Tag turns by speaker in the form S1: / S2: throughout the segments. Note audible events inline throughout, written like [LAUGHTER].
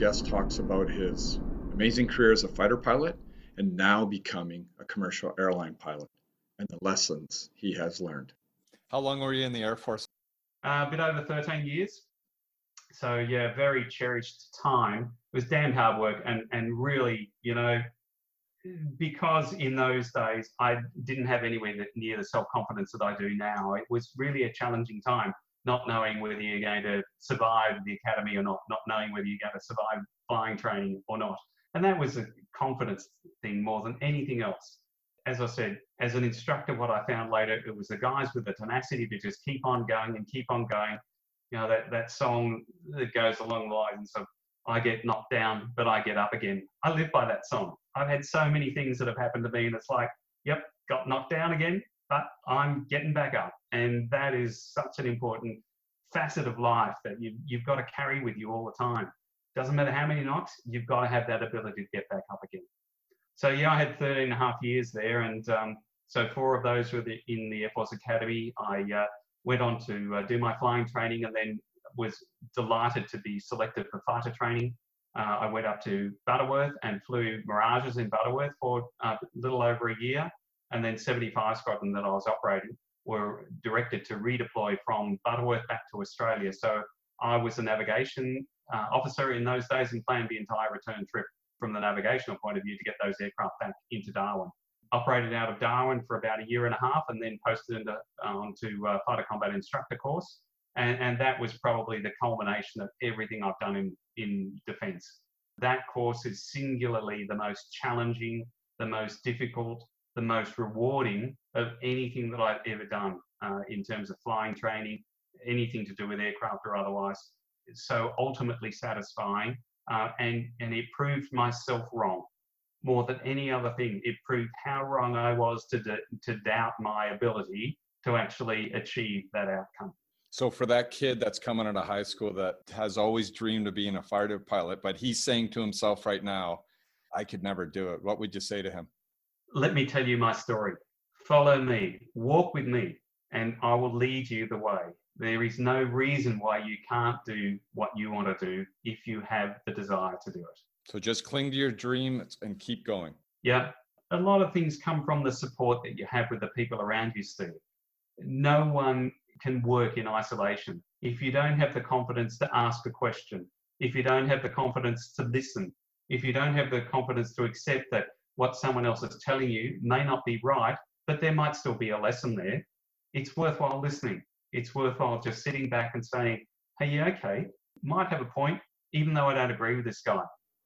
S1: guest talks about his amazing career as a fighter pilot and now becoming a commercial airline pilot and the lessons he has learned. How long were you in the Air Force?
S2: Uh, a bit over 13 years. So yeah, very cherished time. It was damn hard work and, and really, you know, because in those days I didn't have anywhere near the self-confidence that I do now. It was really a challenging time, not knowing whether you're going to survive the academy or not, not knowing whether you're going to survive flying training or not. And that was a confidence thing more than anything else. As I said, as an instructor, what I found later, it was the guys with the tenacity to just keep on going and keep on going. You know, that, that song that goes along the lines of, I get knocked down, but I get up again. I live by that song. I've had so many things that have happened to me, and it's like, yep, got knocked down again, but I'm getting back up. And that is such an important facet of life that you, you've got to carry with you all the time. Doesn't matter how many knocks, you've got to have that ability to get back up again. So yeah, I had 13 and a half years there, and um, so four of those were the, in the Air Force Academy. I uh, went on to uh, do my flying training, and then was delighted to be selected for fighter training. Uh, I went up to Butterworth and flew Mirages in Butterworth for uh, a little over a year, and then 75 Squadron that I was operating were directed to redeploy from Butterworth back to Australia. So I was a navigation uh, officer in those days and planned the entire return trip from the navigational point of view to get those aircraft back into Darwin. Operated out of Darwin for about a year and a half and then posted into, onto uh, fighter combat instructor course. And, and that was probably the culmination of everything I've done in, in defence. That course is singularly the most challenging, the most difficult, the most rewarding of anything that I've ever done uh, in terms of flying training, anything to do with aircraft or otherwise It's so ultimately satisfying. Uh, and, and it proved myself wrong more than any other thing. It proved how wrong I was to, to doubt my ability to actually achieve that outcome.
S1: So for that kid that's coming out of high school that has always dreamed of being a fighter pilot, but he's saying to himself right now, I could never do it. What would you say to him?
S2: Let me tell you my story. Follow me, walk with me, and I will lead you the way. There is no reason why you can't do what you want to do if you have the desire to do it.
S1: So just cling to your dream and keep going.
S2: Yeah. A lot of things come from the support that you have with the people around you, Steve. No one can work in isolation. If you don't have the confidence to ask a question, if you don't have the confidence to listen, if you don't have the confidence to accept that what someone else is telling you may not be right, but there might still be a lesson there, it's worthwhile listening it's worthwhile just sitting back and saying, hey, yeah, okay, might have a point, even though I don't agree with this guy.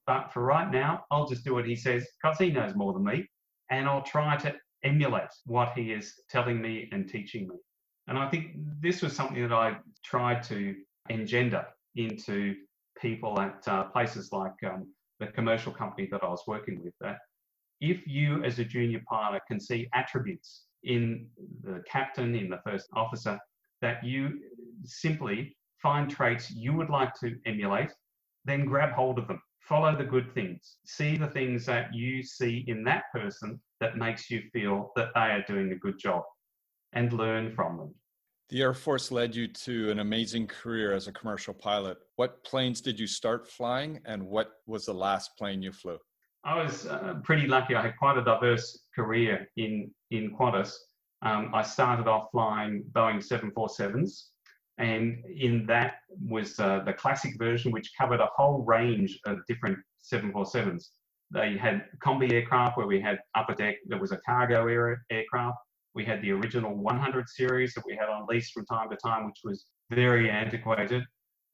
S2: But for right now, I'll just do what he says because he knows more than me. And I'll try to emulate what he is telling me and teaching me. And I think this was something that I tried to engender into people at uh, places like um, the commercial company that I was working with. If you, as a junior pilot, can see attributes in the captain, in the first officer, that you simply find traits you would like to emulate, then grab hold of them. Follow the good things. See the things that you see in that person that makes you feel that they are doing a good job and learn from them.
S1: The Air Force led you to an amazing career as a commercial pilot. What planes did you start flying and what was the last plane you flew?
S2: I was uh, pretty lucky. I had quite a diverse career in, in Qantas. Um, I started off flying Boeing 747s, and in that was uh, the classic version, which covered a whole range of different 747s. They had combi aircraft where we had upper deck, there was a cargo air, aircraft. We had the original 100 series that we had on lease from time to time, which was very antiquated.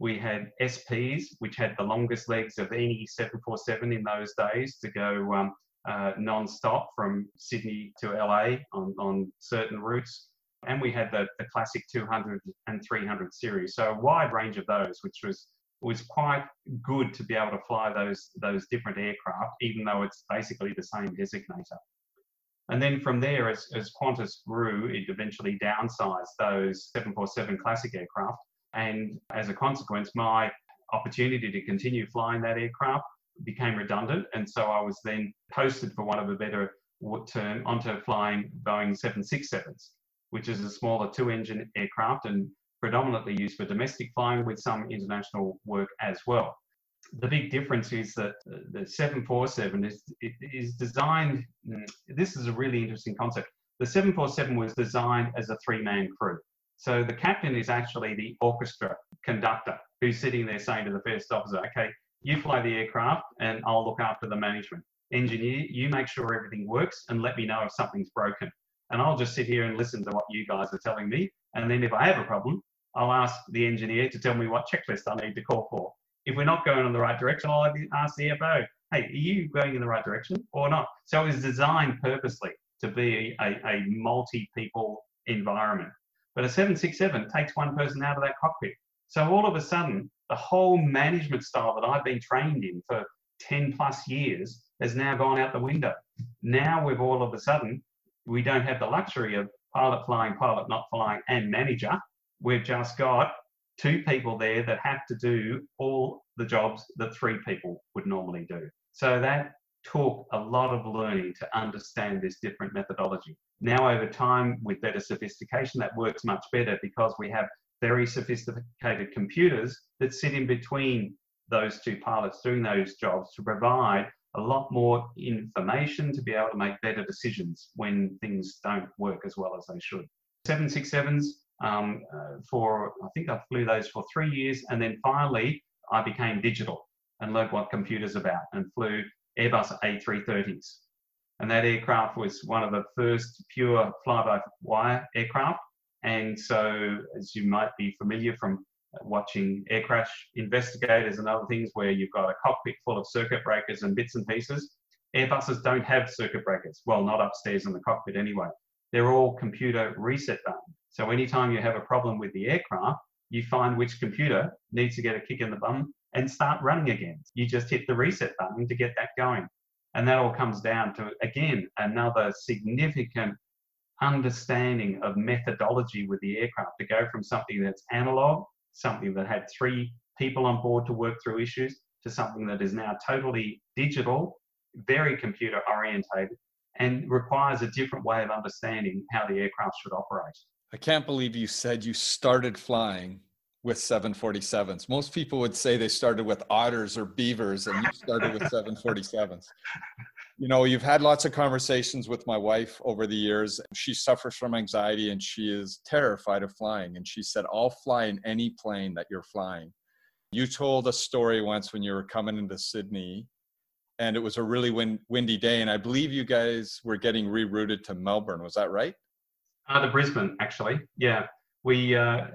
S2: We had SPs, which had the longest legs of any 747 in those days to go um, uh, non-stop from Sydney to LA on, on certain routes. And we had the, the classic 200 and 300 series. So a wide range of those, which was was quite good to be able to fly those those different aircraft, even though it's basically the same designator. And then from there, as, as Qantas grew, it eventually downsized those 747 classic aircraft. And as a consequence, my opportunity to continue flying that aircraft became redundant. And so I was then posted, for want of a better term, onto flying Boeing 767s, which is a smaller two engine aircraft and predominantly used for domestic flying with some international work as well the big difference is that the 747 is is designed. Mm, this is a really interesting concept. The 747 was designed as a three-man crew. So the captain is actually the orchestra conductor who's sitting there saying to the first officer, "Okay, you fly the aircraft, and I'll look after the management. Engineer, you make sure everything works, and let me know if something's broken. And I'll just sit here and listen to what you guys are telling me. And then if I have a problem, I'll ask the engineer to tell me what checklist I need to call for if we're not going in the right direction, I'll ask the FO, hey, are you going in the right direction or not? So it was designed purposely to be a, a multi-people environment. But a 767 takes one person out of that cockpit. So all of a sudden, the whole management style that I've been trained in for 10 plus years has now gone out the window. Now we've all of a sudden, we don't have the luxury of pilot flying, pilot not flying, and manager. We've just got two people there that have to do all the jobs that three people would normally do. So that took a lot of learning to understand this different methodology. Now, over time, with better sophistication, that works much better because we have very sophisticated computers that sit in between those two pilots doing those jobs to provide a lot more information to be able to make better decisions when things don't work as well as they should. 767s um, uh, for, I think I flew those for three years. And then finally, I became digital and learned what computers about and flew Airbus A330s. And that aircraft was one of the first pure fly-by-wire aircraft. And so, as you might be familiar from watching air crash investigators and other things where you've got a cockpit full of circuit breakers and bits and pieces, Airbuses don't have circuit breakers. Well, not upstairs in the cockpit anyway. They're all computer reset buttons. So anytime you have a problem with the aircraft, you find which computer needs to get a kick in the bum and start running again. You just hit the reset button to get that going. And that all comes down to, again, another significant understanding of methodology with the aircraft to go from something that's analog, something that had three people on board to work through issues, to something that is now totally digital, very computer orientated, and requires a different way of understanding how the aircraft should operate.
S3: I can't believe you said you started flying with 747s. Most people would say they started with otters or beavers and you started with 747s. You know, you've had lots of conversations with my wife over the years. She suffers from anxiety and she is terrified of flying. And she said, I'll fly in any plane that you're flying. You told a story once when you were coming into Sydney and it was a really wind, windy day. And I believe you guys were getting rerouted to Melbourne. Was that right?
S2: Uh, the Brisbane, actually. Yeah. We uh,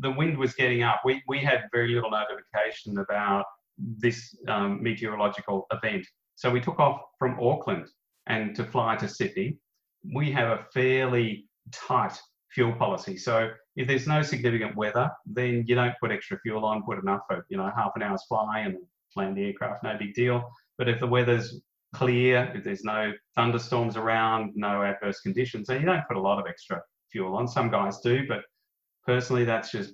S2: the wind was getting up. We we had very little notification about this um, meteorological event. So we took off from Auckland and to fly to Sydney. We have a fairly tight fuel policy. So if there's no significant weather, then you don't put extra fuel on, put enough for, you know, half an hour's fly and land the aircraft, no big deal. But if the weather's clear, if there's no thunderstorms around, no adverse conditions, then you don't put a lot of extra fuel on. Some guys do, but personally, that's just,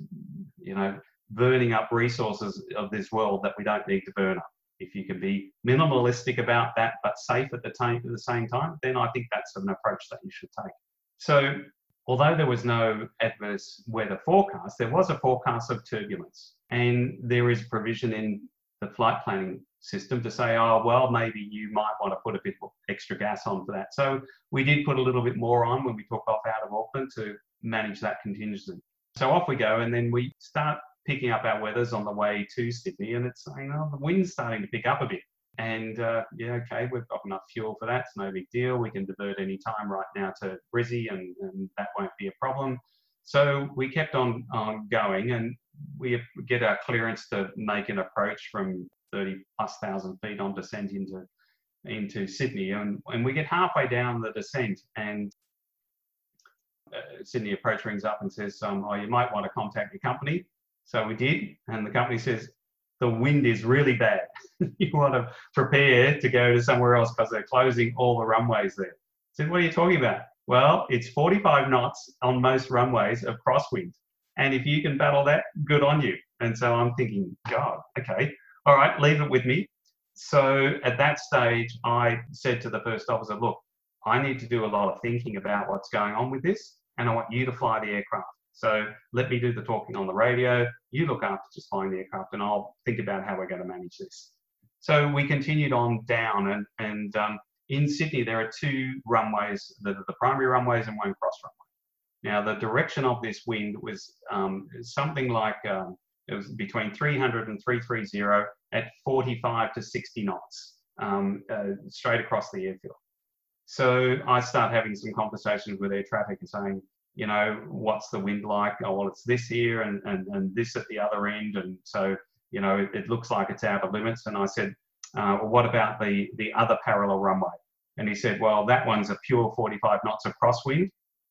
S2: you know, burning up resources of this world that we don't need to burn up. If you can be minimalistic about that, but safe at the, at the same time, then I think that's an approach that you should take. So, although there was no adverse weather forecast, there was a forecast of turbulence. And there is provision in the flight planning system to say, oh, well, maybe you might want to put a bit of extra gas on for that. So we did put a little bit more on when we took off out of Auckland to manage that contingency. So off we go, and then we start picking up our weathers on the way to Sydney, and it's saying, oh, the wind's starting to pick up a bit. And uh, yeah, okay, we've got enough fuel for that. It's no big deal. We can divert any time right now to Brizzy, and, and that won't be a problem. So we kept on, on going, and we get our clearance to make an approach from 30 plus thousand feet on descent into into Sydney, and, and we get halfway down the descent, and uh, Sydney approach rings up and says, um, "Oh, you might want to contact your company." So we did, and the company says, the wind is really bad. [LAUGHS] you want to prepare to go to somewhere else because they're closing all the runways there. I said, what are you talking about? Well, it's 45 knots on most runways of crosswind. And if you can battle that, good on you. And so I'm thinking, God, okay, all right, leave it with me. So at that stage, I said to the first officer, look, I need to do a lot of thinking about what's going on with this, and I want you to fly the aircraft. So let me do the talking on the radio. You look after just flying the aircraft, and I'll think about how we're going to manage this. So we continued on down, and, and um, in Sydney, there are two runways, the, the primary runways and one cross runway. Now, the direction of this wind was um, something like um, it was between 300 and 330 at 45 to 60 knots, um, uh, straight across the airfield. So I start having some conversations with air traffic and saying, you know, what's the wind like? Oh, well, it's this here and, and, and this at the other end. And so, you know, it, it looks like it's out of limits. And I said, uh, well, what about the, the other parallel runway? And he said, well, that one's a pure 45 knots of crosswind.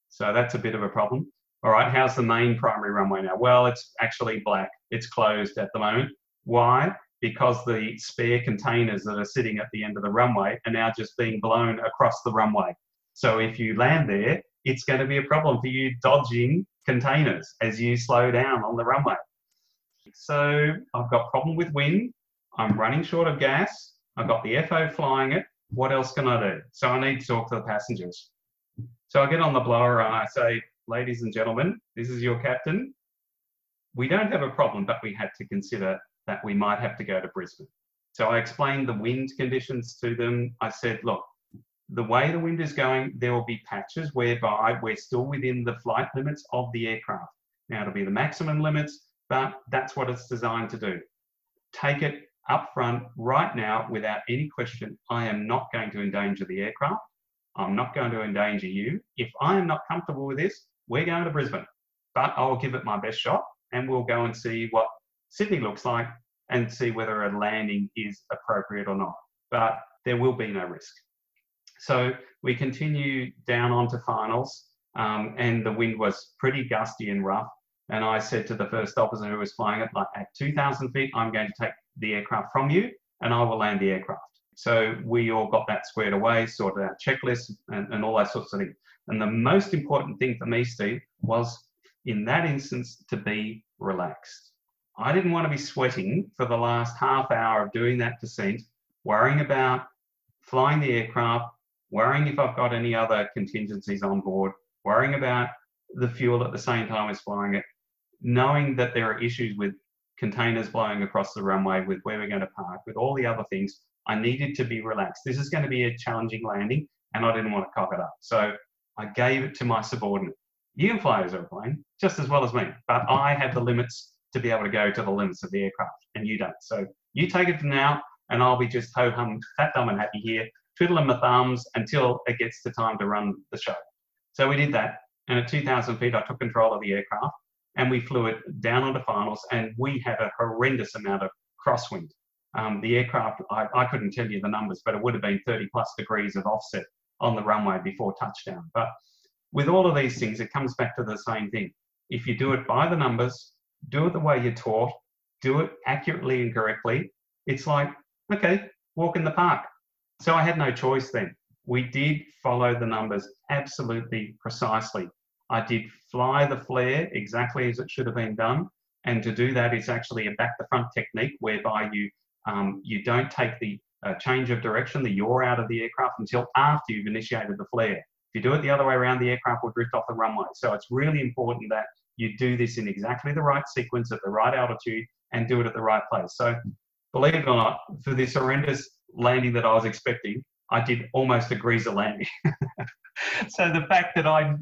S2: So that's a bit of a problem. All right, how's the main primary runway now? Well, it's actually black. It's closed at the moment. Why? Because the spare containers that are sitting at the end of the runway are now just being blown across the runway. So if you land there, it's going to be a problem for you dodging containers as you slow down on the runway. So I've got a problem with wind. I'm running short of gas. I've got the FO flying it. What else can I do? So I need to talk to the passengers. So I get on the blower and I say, ladies and gentlemen, this is your captain. We don't have a problem, but we had to consider that we might have to go to Brisbane. So I explained the wind conditions to them. I said, look, the way the wind is going, there will be patches whereby we're still within the flight limits of the aircraft. Now, it'll be the maximum limits, but that's what it's designed to do. Take it up front right now without any question. I am not going to endanger the aircraft. I'm not going to endanger you. If I am not comfortable with this, we're going to Brisbane. But I'll give it my best shot and we'll go and see what Sydney looks like and see whether a landing is appropriate or not. But there will be no risk. So we continue down onto finals, um, and the wind was pretty gusty and rough. And I said to the first officer who was flying it, like at 2,000 feet, I'm going to take the aircraft from you, and I will land the aircraft. So we all got that squared away, sorted out checklists, and, and all those sorts of things. And the most important thing for me, Steve, was in that instance to be relaxed. I didn't want to be sweating for the last half hour of doing that descent, worrying about flying the aircraft, worrying if I've got any other contingencies on board, worrying about the fuel at the same time as flying it, knowing that there are issues with containers blowing across the runway, with where we're going to park, with all the other things, I needed to be relaxed. This is going to be a challenging landing, and I didn't want to cock it up. So I gave it to my subordinate. You can fly his airplane just as well as me, but I have the limits to be able to go to the limits of the aircraft, and you don't. So you take it now, and I'll be just ho hum, fat, dumb, and happy here, twiddling my thumbs until it gets the time to run the show. So we did that. And at 2,000 feet, I took control of the aircraft and we flew it down onto finals. And we had a horrendous amount of crosswind. Um, the aircraft, I, I couldn't tell you the numbers, but it would have been 30 plus degrees of offset on the runway before touchdown. But with all of these things, it comes back to the same thing. If you do it by the numbers, do it the way you're taught, do it accurately and correctly, it's like, okay, walk in the park. So I had no choice then. We did follow the numbers absolutely precisely. I did fly the flare exactly as it should have been done. And to do that is actually a back the front technique whereby you um, you don't take the uh, change of direction, the yaw out of the aircraft until after you've initiated the flare. If you do it the other way around, the aircraft will drift off the runway. So it's really important that you do this in exactly the right sequence at the right altitude and do it at the right place. So believe it or not, for this horrendous landing that I was expecting, I did almost a greaser landing. [LAUGHS] so the fact that I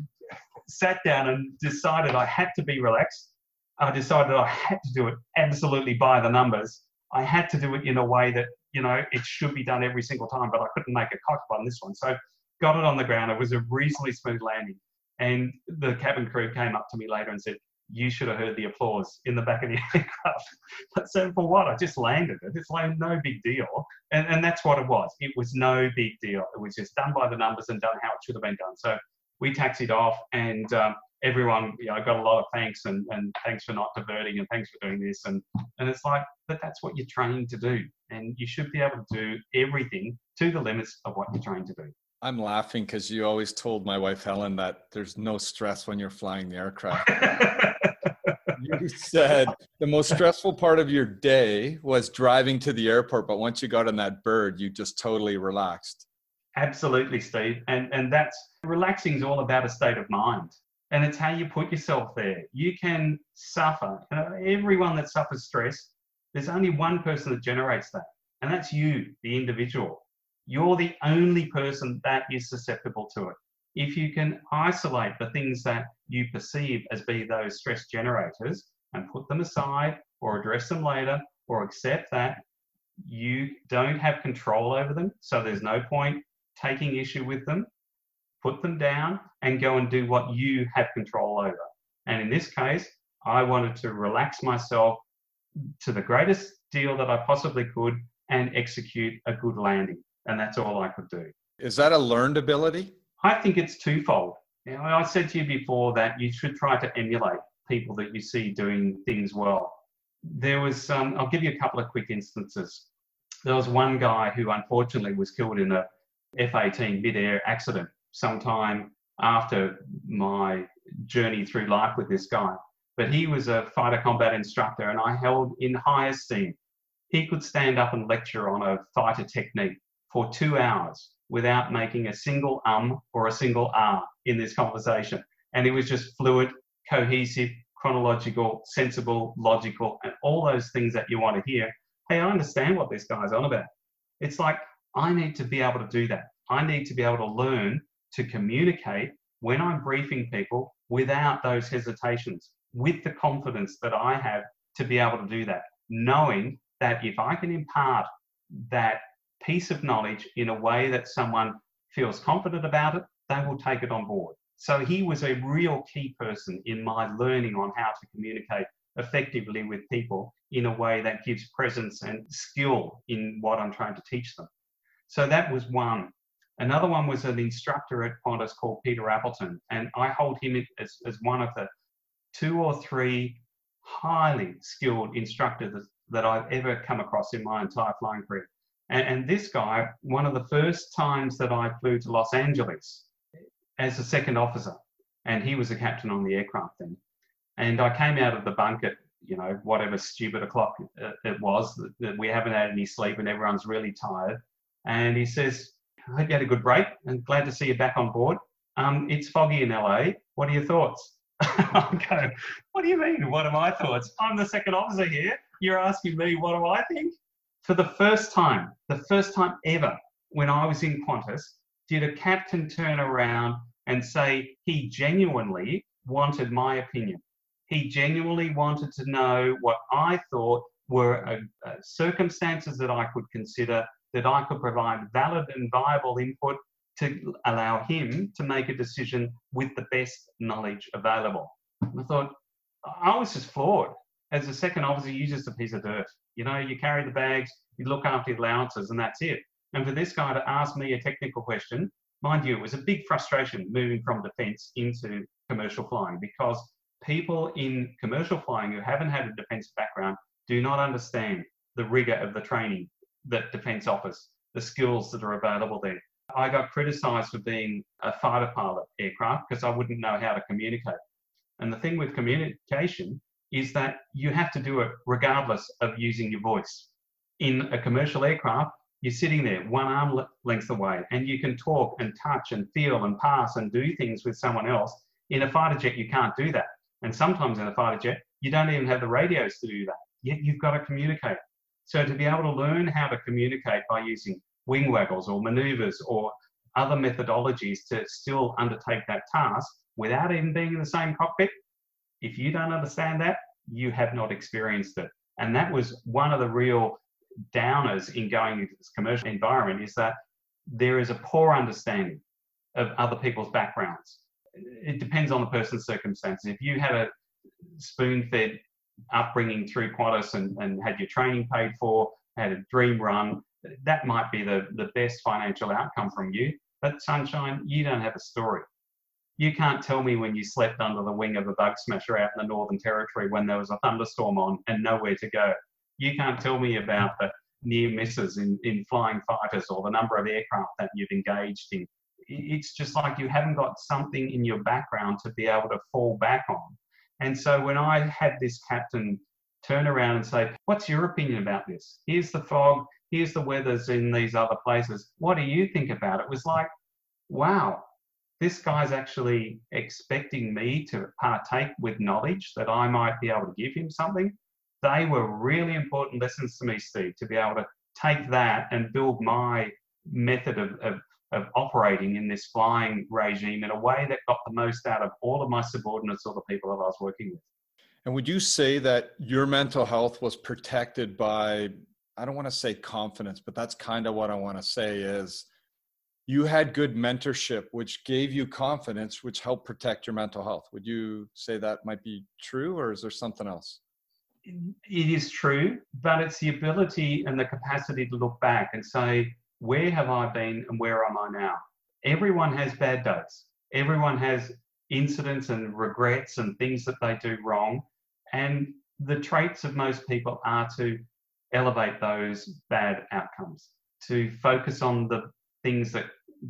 S2: sat down and decided I had to be relaxed, I decided I had to do it absolutely by the numbers. I had to do it in a way that, you know, it should be done every single time, but I couldn't make a cock on this one. So got it on the ground. It was a reasonably smooth landing. And the cabin crew came up to me later and said, you should have heard the applause in the back of the [LAUGHS] aircraft. but so for what? I just landed it. It's like no big deal. And, and that's what it was. It was no big deal. It was just done by the numbers and done how it should have been done. So we taxied off and um, everyone, you know, got a lot of thanks and, and thanks for not diverting and thanks for doing this. And, and it's like, but that's what you're trained to do. And you should be able to do everything to the limits of what you're trained to do.
S3: I'm laughing because you always told my wife Helen that there's no stress when you're flying the aircraft. [LAUGHS] you said the most stressful part of your day was driving to the airport, but once you got on that bird, you just totally relaxed.
S2: Absolutely, Steve. And and that's relaxing is all about a state of mind. And it's how you put yourself there. You can suffer. You know, everyone that suffers stress, there's only one person that generates that, and that's you, the individual. You're the only person that is susceptible to it. If you can isolate the things that you perceive as being those stress generators and put them aside or address them later or accept that you don't have control over them, so there's no point taking issue with them, put them down and go and do what you have control over. And in this case, I wanted to relax myself to the greatest deal that I possibly could and execute a good landing and that's all I could do.
S3: Is that a learned ability?
S2: I think it's twofold. You know, I said to you before that you should try to emulate people that you see doing things well. There was, um, I'll give you a couple of quick instances. There was one guy who unfortunately was killed in a F 18 mid air accident sometime after my journey through life with this guy. But he was a fighter combat instructor and I held in high esteem. He could stand up and lecture on a fighter technique for two hours without making a single um or a single ah in this conversation. And it was just fluid, cohesive, chronological, sensible, logical, and all those things that you want to hear. Hey, I understand what this guy's on about. It's like, I need to be able to do that. I need to be able to learn to communicate when I'm briefing people without those hesitations, with the confidence that I have to be able to do that, knowing that if I can impart that piece of knowledge in a way that someone feels confident about it, they will take it on board. So he was a real key person in my learning on how to communicate effectively with people in a way that gives presence and skill in what I'm trying to teach them. So that was one. Another one was an instructor at Qantas called Peter Appleton, and I hold him as, as one of the two or three highly skilled instructors that I've ever come across in my entire flying career. And, and this guy, one of the first times that I flew to Los Angeles as a second officer, and he was a captain on the aircraft then. And I came out of the bunk at, you know, whatever stupid o'clock it was, that we haven't had any sleep and everyone's really tired. And he says, I hope you had a good break and glad to see you back on board. Um, it's foggy in LA. What are your thoughts? [LAUGHS] I'm going, what do you mean? What are my thoughts? I'm the second officer here. You're asking me, what do I think? For the first time, the first time ever, when I was in Qantas, did a captain turn around and say he genuinely wanted my opinion. He genuinely wanted to know what I thought were uh, uh, circumstances that I could consider, that I could provide valid and viable input to allow him to make a decision with the best knowledge available. I thought, I was just floored. As a second officer, you're just a piece of dirt. You know, you carry the bags, you look after the allowances, and that's it. And for this guy to ask me a technical question, mind you, it was a big frustration moving from defence into commercial flying because people in commercial flying who haven't had a defence background do not understand the rigour of the training that defence offers, the skills that are available there. I got criticised for being a fighter pilot aircraft because I wouldn't know how to communicate. And the thing with communication is that you have to do it regardless of using your voice. In a commercial aircraft, you're sitting there one arm length away and you can talk and touch and feel and pass and do things with someone else. In a fighter jet, you can't do that. And sometimes in a fighter jet, you don't even have the radios to do that. Yet you've got to communicate. So to be able to learn how to communicate by using wing waggles or maneuvers or other methodologies to still undertake that task without even being in the same cockpit if you don't understand that, you have not experienced it. And that was one of the real downers in going into this commercial environment is that there is a poor understanding of other people's backgrounds. It depends on the person's circumstances. If you had a spoon fed upbringing through Qantas and, and had your training paid for, had a dream run, that might be the, the best financial outcome from you. But Sunshine, you don't have a story You can't tell me when you slept under the wing of a bug smasher out in the Northern Territory when there was a thunderstorm on and nowhere to go. You can't tell me about the near misses in, in flying fighters or the number of aircraft that you've engaged in. It's just like you haven't got something in your background to be able to fall back on. And so when I had this captain turn around and say, What's your opinion about this? Here's the fog, here's the weathers in these other places. What do you think about it? It was like, wow, this guy's actually expecting me to partake with knowledge that I might be able to give him something. They were really important lessons to me, Steve, to be able to take that and build my method of, of, of operating in this flying regime in a way that got the most out of all of my subordinates or the people that I was working with.
S3: And would you say that your mental health was protected by, I don't want to say confidence, but that's kind of what I want to say is you had good mentorship, which gave you confidence, which helped protect your mental health. Would you say that might be true, or is there something else?
S2: It is true, but it's the ability and the capacity to look back and say, where have I been and where am I now? Everyone has bad days. Everyone has incidents and regrets and things that they do wrong. And the traits of most people are to elevate those bad outcomes, to focus on the things that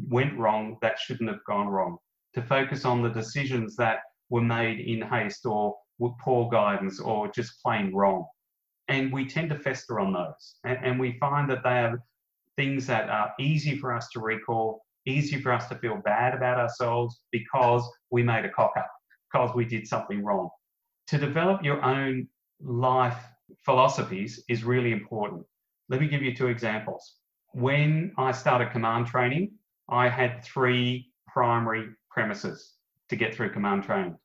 S2: went wrong that shouldn't have gone wrong, to focus on the decisions that were made in haste or were poor guidance or just plain wrong. And we tend to fester on those. And, and we find that they are things that are easy for us to recall, easy for us to feel bad about ourselves because we made a cock up, because we did something wrong. To develop your own life philosophies is really important. Let me give you two examples. When I started command training, I had three primary premises to get through command training.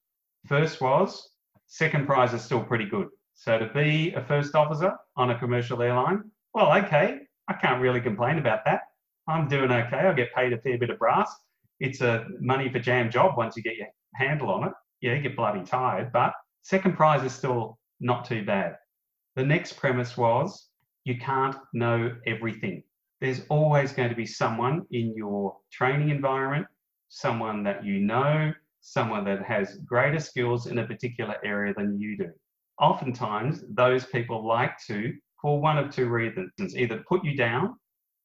S2: First was second prize is still pretty good. So to be a first officer on a commercial airline, well, okay, I can't really complain about that. I'm doing okay. I get paid a fair bit of brass. It's a money for jam job once you get your handle on it. Yeah, you get bloody tired, but second prize is still not too bad. The next premise was you can't know everything there's always going to be someone in your training environment, someone that you know, someone that has greater skills in a particular area than you do. Oftentimes, those people like to, for one of two reasons, either put you down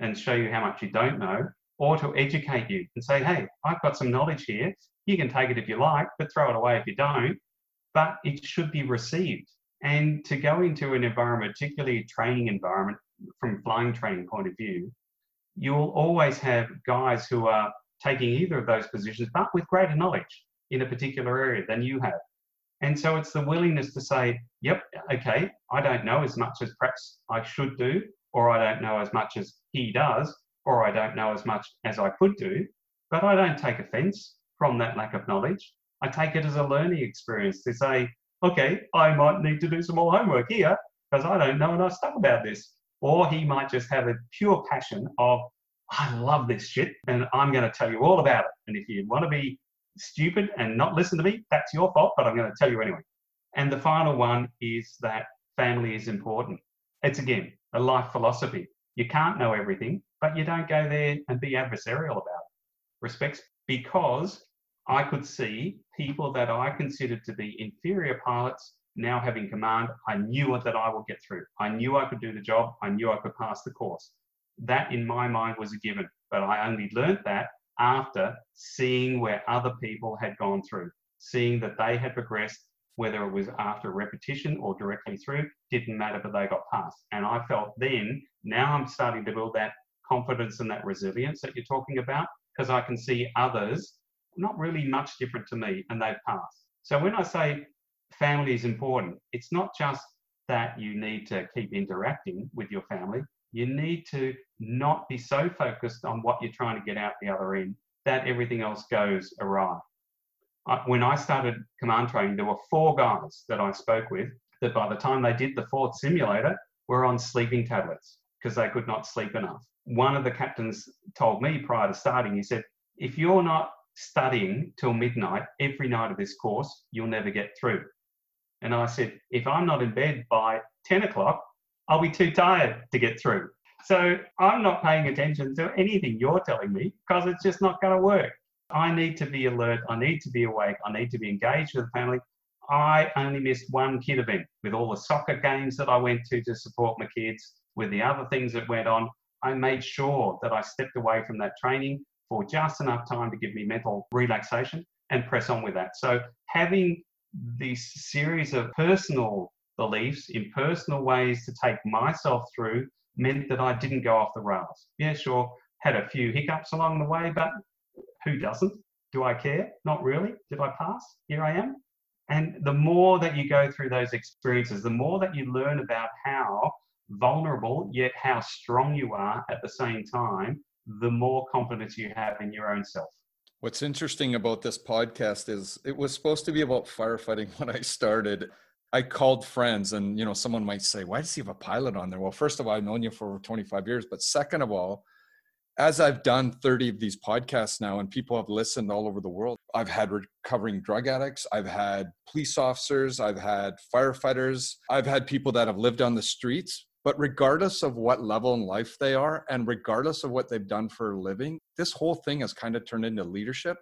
S2: and show you how much you don't know, or to educate you and say, hey, I've got some knowledge here. You can take it if you like, but throw it away if you don't. But it should be received. And to go into an environment, particularly a training environment, from flying training point of view, you will always have guys who are taking either of those positions, but with greater knowledge in a particular area than you have. And so it's the willingness to say, yep, okay, I don't know as much as perhaps I should do, or I don't know as much as he does, or I don't know as much as I could do, but I don't take offense from that lack of knowledge. I take it as a learning experience to say, okay, I might need to do some more homework here because I don't know enough stuff about this. Or he might just have a pure passion of, I love this shit and I'm going to tell you all about it. And if you want to be stupid and not listen to me, that's your fault, but I'm going to tell you anyway. And the final one is that family is important. It's again a life philosophy. You can't know everything, but you don't go there and be adversarial about it. Respects because I could see people that I considered to be inferior pilots now having command, I knew that I would get through. I knew I could do the job. I knew I could pass the course. That in my mind was a given, but I only learned that after seeing where other people had gone through, seeing that they had progressed, whether it was after repetition or directly through, didn't matter, but they got past. And I felt then, now I'm starting to build that confidence and that resilience that you're talking about, because I can see others not really much different to me and they've passed. So when I say family is important. It's not just that you need to keep interacting with your family. You need to not be so focused on what you're trying to get out the other end that everything else goes awry. when I started command training, there were four guys that I spoke with that by the time they did the fourth simulator were on sleeping tablets because they could not sleep enough. One of the captains told me prior to starting, he said, if you're not studying till midnight every night of this course, you'll never get through. And I said, if I'm not in bed by 10 o'clock, I'll be too tired to get through. So I'm not paying attention to anything you're telling me because it's just not going to work. I need to be alert. I need to be awake. I need to be engaged with the family. I only missed one kid event with all the soccer games that I went to to support my kids, with the other things that went on. I made sure that I stepped away from that training for just enough time to give me mental relaxation and press on with that. So having this series of personal beliefs in personal ways to take myself through meant that I didn't go off the rails. Yeah, sure, had a few hiccups along the way, but who doesn't? Do I care? Not really. Did I pass? Here I am. And the more that you go through those experiences, the more that you learn about how vulnerable yet how strong you are at the same time, the more confidence you have in your own self.
S3: What's interesting about this podcast is it was supposed to be about firefighting [LAUGHS] when I started. I called friends, and you know, someone might say, "Why does he have a pilot on there?" Well, first of all, I've known you for 25 years, but second of all, as I've done 30 of these podcasts now and people have listened all over the world, I've had recovering drug addicts, I've had police officers, I've had firefighters, I've had people that have lived on the streets. But regardless of what level in life they are, and regardless of what they've done for a living, this whole thing has kind of turned into leadership.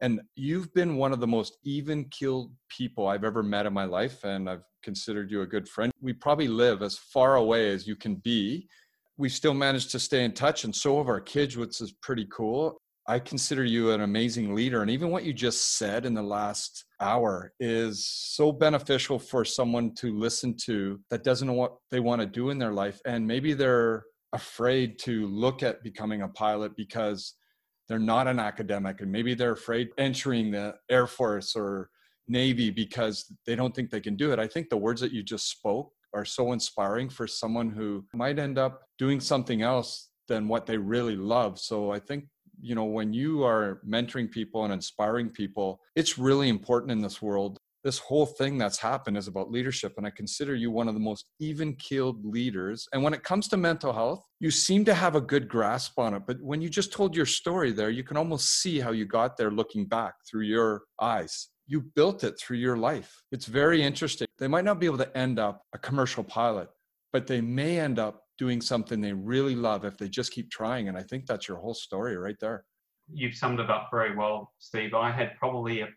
S3: And you've been one of the most even keeled people I've ever met in my life. And I've considered you a good friend. We probably live as far away as you can be we still managed to stay in touch and so have our kids which is pretty cool i consider you an amazing leader and even what you just said in the last hour is so beneficial for someone to listen to that doesn't know what they want to do in their life and maybe they're afraid to look at becoming a pilot because they're not an academic and maybe they're afraid entering the air force or navy because they don't think they can do it i think the words that you just spoke are so inspiring for someone who might end up doing something else than what they really love. So I think you know when you are mentoring people and inspiring people it's really important in this world this whole thing that's happened is about leadership and i consider you one of the most even keeled leaders and when it comes to mental health you seem to have a good grasp on it but when you just told your story there you can almost see how you got there looking back through your eyes you built it through your life. It's very interesting. They might not be able to end up a commercial pilot, but they may end up doing something they really love if they just keep trying. And I think that's your whole story right there.
S2: You've summed it up very well, Steve. I had probably, a,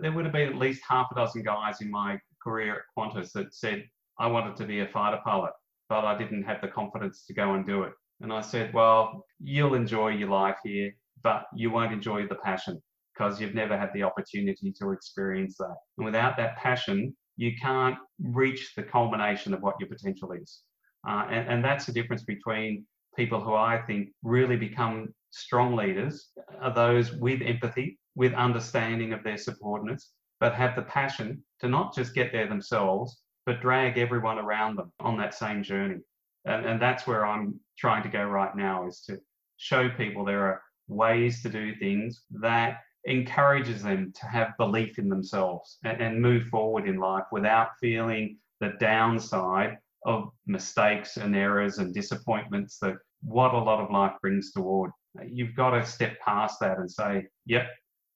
S2: there would have been at least half a dozen guys in my career at Qantas that said, I wanted to be a fighter pilot, but I didn't have the confidence to go and do it. And I said, Well, you'll enjoy your life here, but you won't enjoy the passion because you've never had the opportunity to experience that. And without that passion, you can't reach the culmination of what your potential is. Uh, and, and that's the difference between people who I think really become strong leaders are those with empathy, with understanding of their subordinates, but have the passion to not just get there themselves, but drag everyone around them on that same journey. And, and that's where I'm trying to go right now is to show people there are ways to do things that encourages them to have belief in themselves and, and move forward in life without feeling the downside of mistakes and errors and disappointments that what a lot of life brings toward. You've got to step past that and say, yep,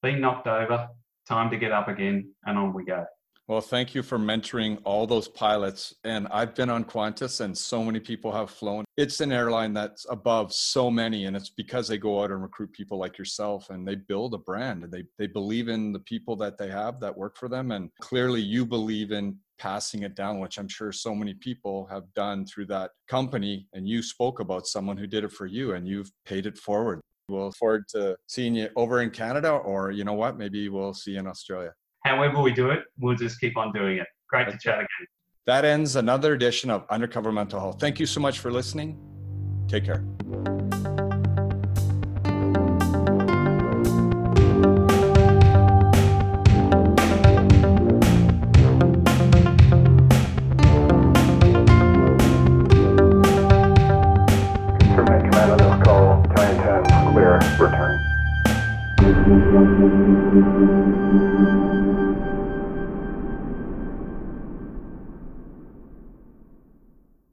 S2: been knocked over, time to get up again, and on we go.
S3: Well, thank you for mentoring all those pilots. And I've been on Qantas, and so many people have flown. It's an airline that's above so many, and it's because they go out and recruit people like yourself and they build a brand. and They, they believe in the people that they have that work for them. And clearly, you believe in passing it down, which I'm sure so many people have done through that company. And you spoke about someone who did it for you, and you've paid it forward. We'll look forward to seeing you over in Canada, or you know what, maybe we'll see you in Australia
S2: however we do it, we'll just keep on doing it. Great to chat again.
S3: That ends another edition of Undercover Mental Health. Thank you so much for listening. Take care.